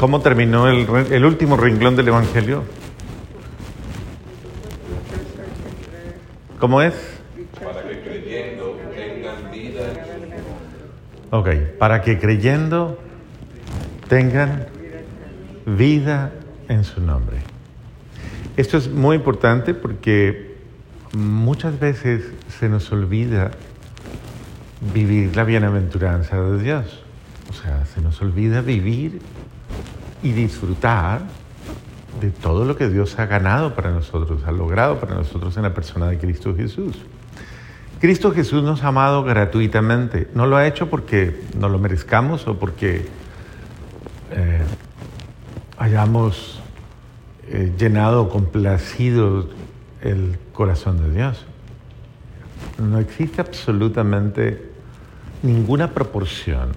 ¿Cómo terminó el, último renglón del Evangelio? ¿Cómo es? para que creyendo tengan vida en su nombre. Ok, para que creyendo tengan vida en su nombre. Esto es muy importante porque muchas veces se nos olvida vivir la bienaventuranza de Dios. O sea, se nos olvida vivir y disfrutar de todo lo que Dios ha ganado para nosotros, ha logrado para nosotros en la persona de Cristo Jesús. Cristo Jesús nos ha amado gratuitamente. No lo ha hecho porque no lo merezcamos o porque eh, hayamos eh, llenado complacido el corazón de Dios. No existe absolutamente ninguna proporción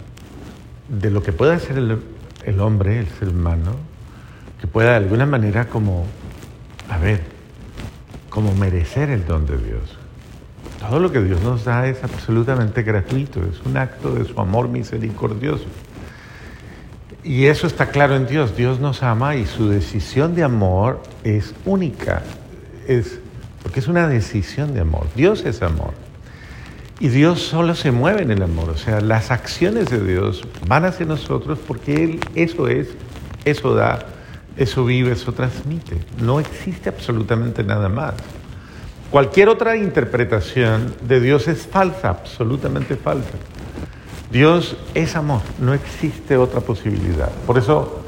de lo que pueda hacer el, el hombre, el ser humano, que pueda de alguna manera como, a ver, como merecer el don de Dios. Todo lo que Dios nos da es absolutamente gratuito, es un acto de su amor misericordioso. Y eso está claro en Dios. Dios nos ama y su decisión de amor es única, es, porque es una decisión de amor. Dios es amor. Y Dios solo se mueve en el amor. O sea, las acciones de Dios van hacia nosotros porque Él eso es, eso da, eso vive, eso transmite. No existe absolutamente nada más. Cualquier otra interpretación de Dios es falsa, absolutamente falsa. Dios es amor, no existe otra posibilidad. Por eso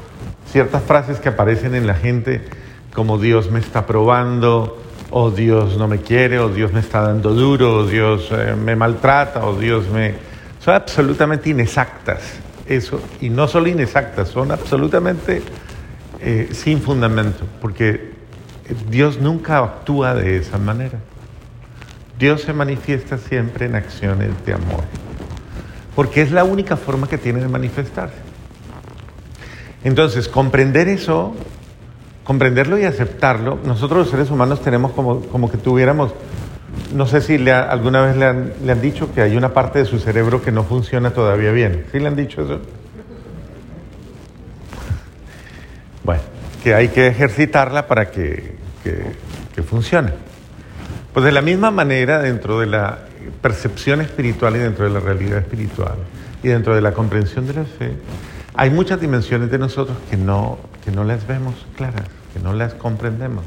ciertas frases que aparecen en la gente como Dios me está probando, o Dios no me quiere, o Dios me está dando duro, o Dios eh, me maltrata, o Dios me... Son absolutamente inexactas, eso, y no solo inexactas, son absolutamente eh, sin fundamento, porque Dios nunca actúa de esa manera. Dios se manifiesta siempre en acciones de amor, porque es la única forma que tiene de manifestarse. Entonces, comprender eso, comprenderlo y aceptarlo, nosotros los seres humanos tenemos como, como que tuviéramos, no sé si alguna vez le han, le han dicho que hay una parte de su cerebro que no funciona todavía bien. ¿Sí le han dicho eso? Bueno, que hay que ejercitarla para que, que, que funcione. Pues de la misma manera, dentro de la percepción espiritual y dentro de la realidad espiritual y dentro de la comprensión de la fe, hay muchas dimensiones de nosotros que no, que no las vemos claras, que no las comprendemos.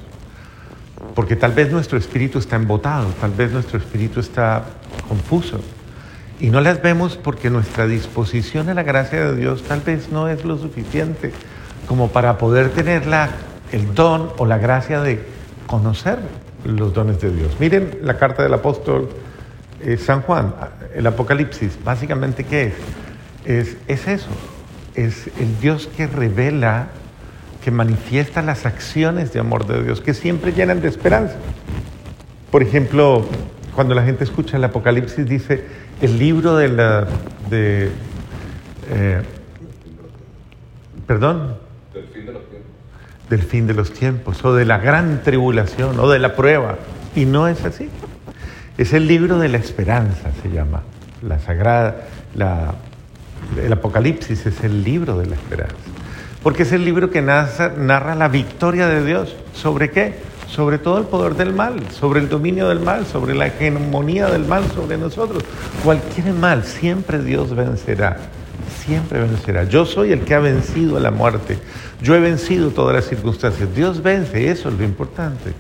Porque tal vez nuestro espíritu está embotado, tal vez nuestro espíritu está confuso. Y no las vemos porque nuestra disposición a la gracia de Dios tal vez no es lo suficiente como para poder tener la- el don o la gracia de conocer los dones de Dios. Miren la carta del apóstol eh, San Juan, el Apocalipsis, básicamente ¿qué es? es? Es eso, es el Dios que revela, que manifiesta las acciones de amor de Dios, que siempre llenan de esperanza. Por ejemplo, cuando la gente escucha el Apocalipsis, dice el libro de la. De, eh, perdón, Del fin de los tiempos. del fin de los tiempos, o de la gran tribulación, o de la prueba. Y no es así. Es el libro de la esperanza, se llama. La sagrada. La, el Apocalipsis es el libro de la esperanza. Porque es el libro que narra, la victoria de Dios. ¿Sobre qué? Sobre todo el poder del mal, sobre el dominio del mal, sobre la hegemonía del mal sobre nosotros. Cualquier mal, siempre Dios vencerá. Siempre vencerá. Yo soy el que ha vencido a la muerte. Yo he vencido todas las circunstancias. Dios vence, eso es lo importante.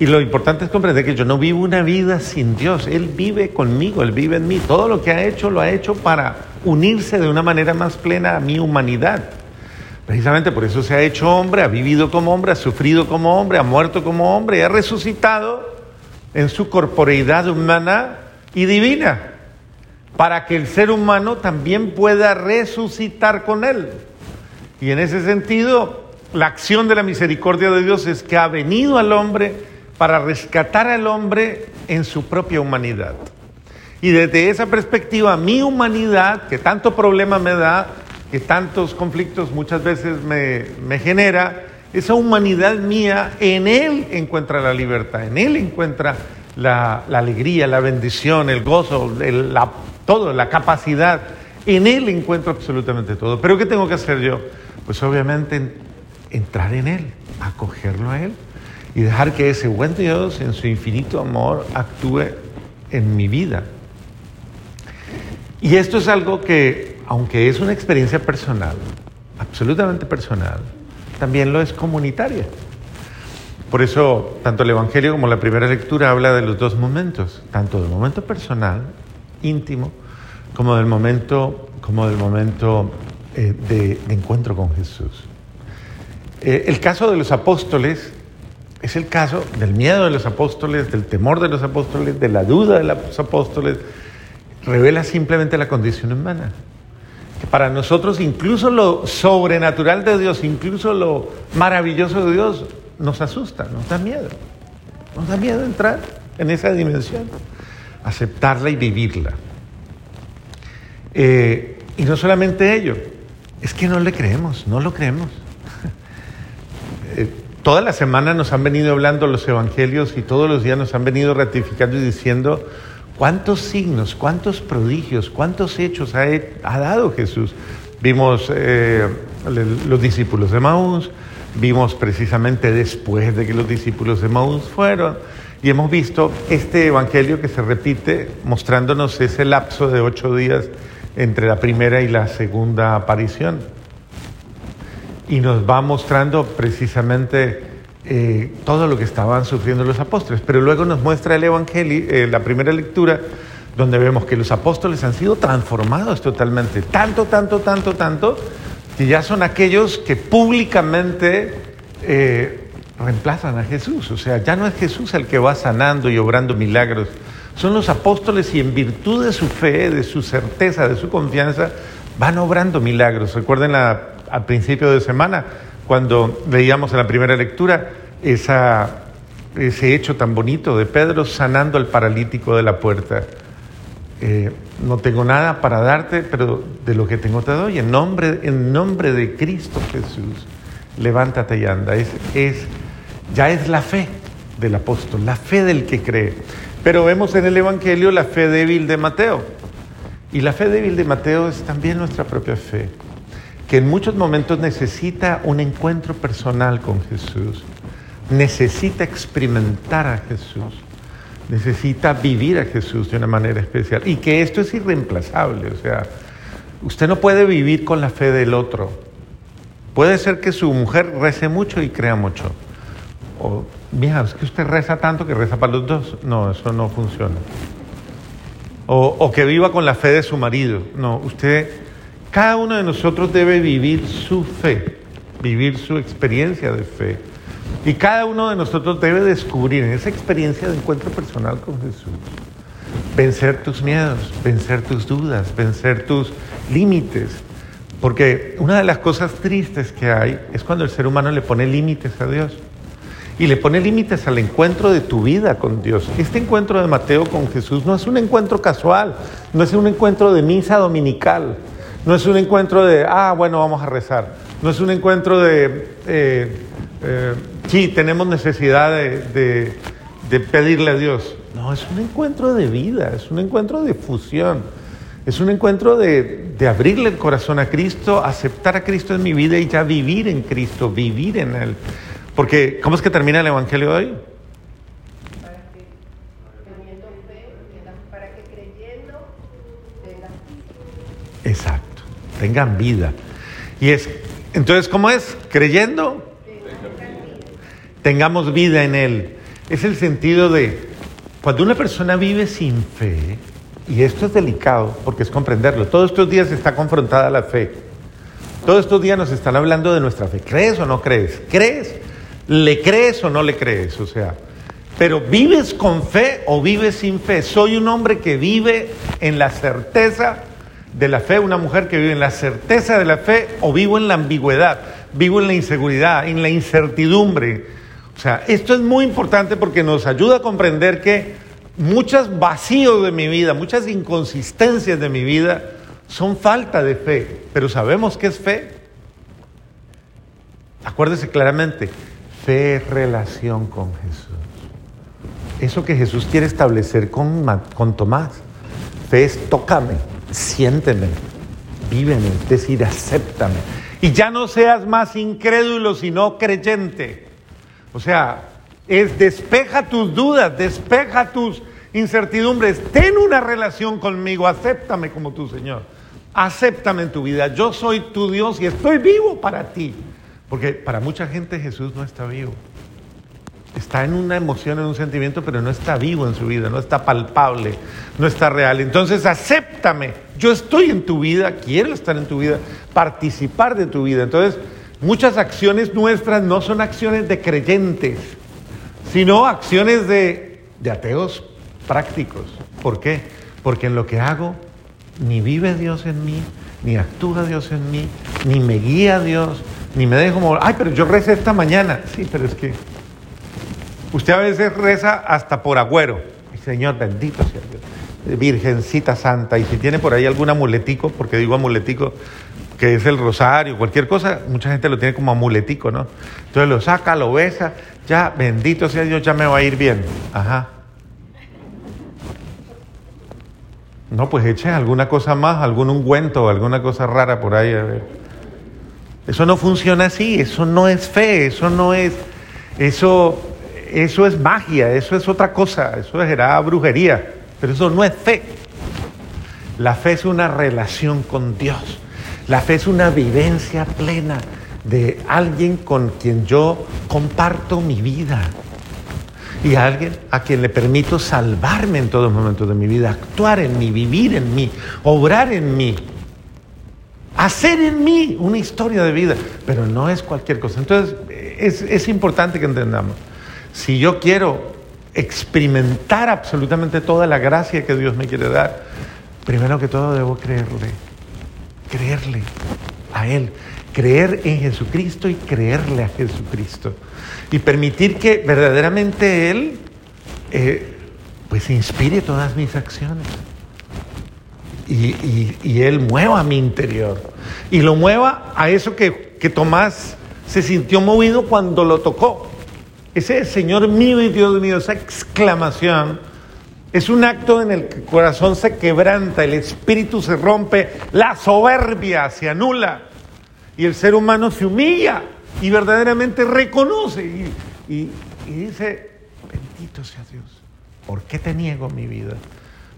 Y lo importante es comprender que yo no vivo una vida sin Dios. Él vive conmigo, Él vive en mí. Todo lo que ha hecho lo ha hecho para unirse de una manera más plena a mi humanidad. Precisamente por eso se ha hecho hombre, ha vivido como hombre, ha sufrido como hombre, ha muerto como hombre ha resucitado en su corporeidad humana y divina, para que el ser humano también pueda resucitar con él. Y en ese sentido, la acción de la misericordia de Dios es que ha venido al hombre para rescatar al hombre en su propia humanidad. Y desde esa perspectiva, mi humanidad, que tanto problema me da, que tantos conflictos muchas veces me, me genera, esa humanidad mía, en Él encuentra la libertad, en Él encuentra la, alegría, la bendición, el gozo, la, todo, la capacidad. En Él encuentro absolutamente todo. Pero ¿qué tengo que hacer yo? Pues obviamente entrar en Él, acogerlo a Él y dejar que ese buen Dios en su infinito amor actúe en mi vida. Y esto es algo que, aunque es una experiencia personal, absolutamente personal, también lo es comunitaria. Por eso, tanto el Evangelio como la primera lectura habla de los dos momentos, tanto del momento personal, íntimo, como del momento, como del momento eh, de, encuentro con Jesús. Eh, el caso de los apóstoles es el caso del miedo de los apóstoles, del temor de los apóstoles, de la duda de los apóstoles. Revela simplemente la condición humana. Para nosotros incluso lo sobrenatural de Dios, incluso lo maravilloso de Dios, nos asusta, nos da miedo. Nos da miedo entrar en esa dimensión, aceptarla y vivirla. Eh, y no solamente ello, es que no le creemos, no lo creemos. Eh, toda la semana nos han venido hablando los evangelios y todos los días nos han venido ratificando y diciendo cuántos signos, cuántos prodigios, cuántos hechos ha, dado Jesús. Vimos eh, los discípulos de Maús, vimos precisamente después de que los discípulos de Maús fueron, y hemos visto este evangelio que se repite mostrándonos ese lapso de ocho días entre la primera y la segunda aparición. Y nos va mostrando precisamente eh, todo lo que estaban sufriendo los apóstoles. Pero luego nos muestra el evangelio, eh, la primera lectura, donde vemos que los apóstoles han sido transformados totalmente. Tanto, tanto, tanto, tanto que ya son aquellos que públicamente eh, reemplazan a Jesús. O sea, ya no es Jesús el que va sanando y obrando milagros. Son los apóstoles y en virtud de su fe, de su certeza, de su confianza, van obrando milagros. Recuerden al principio de semana, cuando veíamos en la primera lectura ese hecho tan bonito de Pedro sanando al paralítico de la puerta. Eh, no tengo nada para darte, pero de lo que tengo te doy. En nombre, en nombre de Cristo Jesús, levántate y anda. Es, es, ya es la fe del apóstol, la fe del que cree. Pero vemos en el Evangelio la fe débil de Mateo. Y la fe débil de Mateo es también nuestra propia fe, que en muchos momentos necesita un encuentro personal con Jesús, necesita experimentar a Jesús necesita vivir a Jesús de una manera especial y que esto es irreemplazable, o sea, usted no puede vivir con la fe del otro. Puede ser que su mujer rece mucho y crea mucho. O, mija, es que usted reza tanto que reza para los dos. No, eso no funciona. O, o que viva con la fe de su marido. No, usted, cada uno de nosotros debe vivir su fe, vivir su experiencia de fe y cada uno de nosotros debe descubrir en esa experiencia de encuentro personal con Jesús, vencer tus miedos, vencer tus dudas, vencer tus límites. Porque una de las cosas tristes que hay es cuando el ser humano le pone límites a Dios. Y le pone límites al encuentro de tu vida con Dios. Este encuentro de Mateo con Jesús no es un encuentro casual, no es un encuentro de misa dominical, no es un encuentro de, ah, bueno, vamos a rezar, no es un encuentro de, eh, eh, sí, tenemos necesidad de, pedirle a Dios. No, es un encuentro de vida, es un encuentro de fusión, es un encuentro de, de, abrirle el corazón a Cristo, aceptar a Cristo en mi vida y ya vivir en Cristo, vivir en Él. Porque, ¿cómo es que termina el Evangelio de hoy? Tengan vida. Y es, entonces, ¿cómo es? Creyendo, tengamos vida en Él. Es el sentido de, cuando una persona vive sin fe, y esto es delicado porque es comprenderlo, todos estos días está confrontada la fe. Todos estos días nos están hablando de nuestra fe. ¿Crees o no crees? ¿Crees? ¿Le crees o no le crees? O sea, pero ¿vives con fe o vives sin fe? Soy un hombre que vive en la certeza de la fe, una mujer que vive en la certeza de la fe o vivo en la ambigüedad, vivo en la inseguridad, en la incertidumbre, o sea, esto es muy importante porque nos ayuda a comprender que muchos vacíos de mi vida, muchas inconsistencias de mi vida son falta de fe, pero sabemos que es fe. Acuérdese claramente, fe es relación con Jesús. Eso que Jesús quiere establecer con, con Tomás. Fe es tócame, siénteme, víveme, es decir, acéptame. Y ya no seas más incrédulo, sino creyente. O sea, es despeja tus dudas, despeja tus incertidumbres, ten una relación conmigo, acéptame como tu Señor, acéptame en tu vida, yo soy tu Dios y estoy vivo para ti, porque para mucha gente Jesús no está vivo, está en una emoción, en un sentimiento, pero no está vivo en su vida, no está palpable, no está real, entonces acéptame, yo estoy en tu vida, quiero estar en tu vida, participar de tu vida, entonces muchas acciones nuestras no son acciones de creyentes, sino acciones de, ateos prácticos. ¿Por qué? Porque en lo que hago ni vive Dios en mí, ni actúa Dios en mí, ni me guía Dios, ni me dejo mover. Ay, pero yo recé esta mañana. Sí, pero es que usted a veces reza hasta por agüero. Señor, bendito sea Dios. Virgencita Santa. Y si tiene por ahí algún amuletico, porque digo amuletico, que es el rosario, cualquier cosa, mucha gente lo tiene como amuletico, ¿no? Entonces lo saca, lo besa, ya, bendito sea Dios, ya me va a ir bien. Ajá. No, pues eche alguna cosa más, algún ungüento, alguna cosa rara por ahí. A ver. Eso no funciona así, eso no es fe, eso no es, eso, eso es magia, eso es otra cosa, eso será brujería, pero eso no es fe. La fe es una relación con Dios, la fe es una vivencia plena de alguien con quien yo comparto mi vida y alguien a quien le permito salvarme en todos momentos de mi vida, actuar en mí, vivir en mí, obrar en mí, hacer en mí una historia de vida, pero no es cualquier cosa. Entonces es, es importante que entendamos, si yo quiero experimentar absolutamente toda la gracia que Dios me quiere dar, primero que todo debo creerle, creerle a Él, creer en Jesucristo y creerle a Jesucristo y permitir que verdaderamente Él eh, pues inspire todas mis acciones. Y, Él mueva mi interior. Y lo mueva a eso que, que Tomás se sintió movido cuando lo tocó. Ese Señor mío y Dios mío, esa exclamación, es un acto en el que el corazón se quebranta, el espíritu se rompe, la soberbia se anula y el ser humano se humilla y verdaderamente reconoce y, dice, bendito sea Dios, ¿por qué te niego mi vida?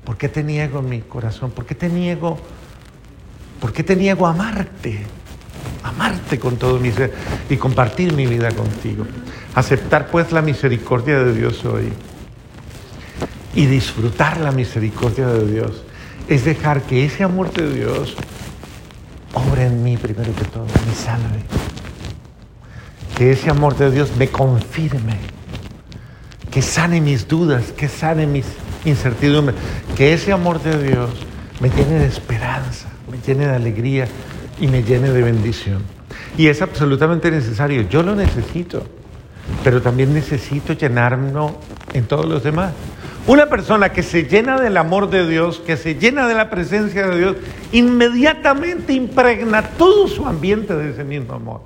¿Por qué te niego mi corazón? ¿Por qué te niego? ¿Por qué te niego amarte? Amarte con todo mi ser y compartir mi vida contigo. Aceptar pues la misericordia de Dios hoy y disfrutar la misericordia de Dios es dejar que ese amor de Dios obre en mí primero que todo, me salve que ese amor de Dios me confirme, que sane mis dudas, que sane mis incertidumbres, que ese amor de Dios me llene de esperanza, me llene de alegría y me llene de bendición. Y es absolutamente necesario, yo lo necesito, pero también necesito llenarme en todos los demás. Una persona que se llena del amor de Dios, que se llena de la presencia de Dios, inmediatamente impregna todo su ambiente de ese mismo amor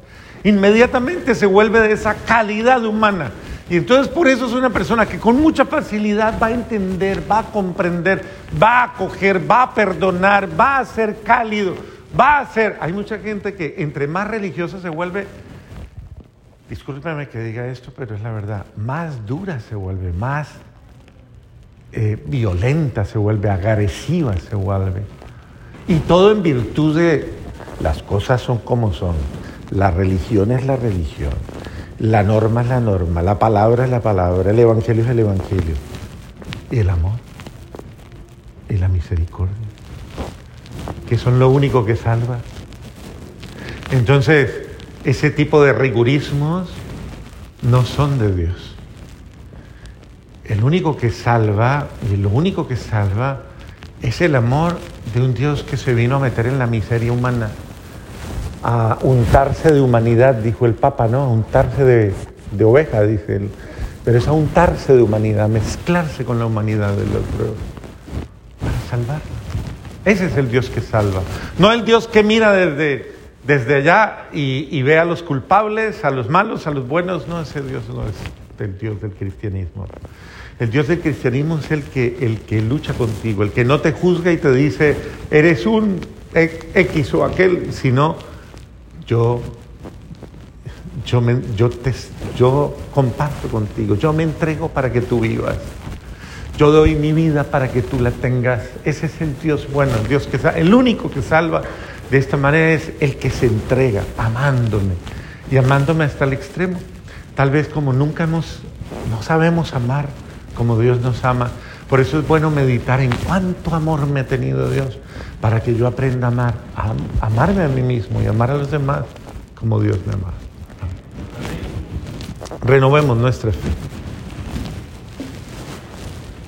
inmediatamente se vuelve de esa calidad humana. Y entonces por eso es una persona que con mucha facilidad va a entender, va a comprender, va a acoger, va a perdonar, va a ser cálido, va a ser... Hay mucha gente que entre más religiosa se vuelve, discúlpeme que diga esto, pero es la verdad, más dura se vuelve, más eh, violenta se vuelve, agresiva se vuelve. Y todo en virtud de las cosas son como son. La religión es la religión, la norma es la norma, la palabra es la palabra, el evangelio es el evangelio. Y el amor y la misericordia, que son lo único que salva. Entonces, ese tipo de rigurismos no son de Dios. El único que salva, y lo único que salva, es el amor de un Dios que se vino a meter en la miseria humana a untarse de humanidad, dijo el Papa, ¿no? A untarse de, de oveja, dice él. Pero es a untarse de humanidad, mezclarse con la humanidad del otro para salvarlo. Ese es el Dios que salva. No el Dios que mira desde, desde allá y, y, ve a los culpables, a los malos, a los buenos. No, ese Dios no es el Dios del cristianismo. El Dios del cristianismo es el que, el que lucha contigo, el que no te juzga y te dice, eres un X o aquel, sino yo, yo, me- yo, te, yo comparto contigo, yo me entrego para que tú vivas. Yo doy mi vida para que tú la tengas. Ese es el Dios bueno, el Dios que el único que salva de esta manera es el que se entrega, amándome y amándome hasta el extremo. Tal vez como nunca hemos, no sabemos amar como Dios nos ama. Por eso es bueno meditar en cuánto amor me ha tenido Dios para que yo aprenda a amar, a am- amarme a mí mismo y amar a los demás como Dios me ama. Renovemos nuestra fe.